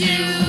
you.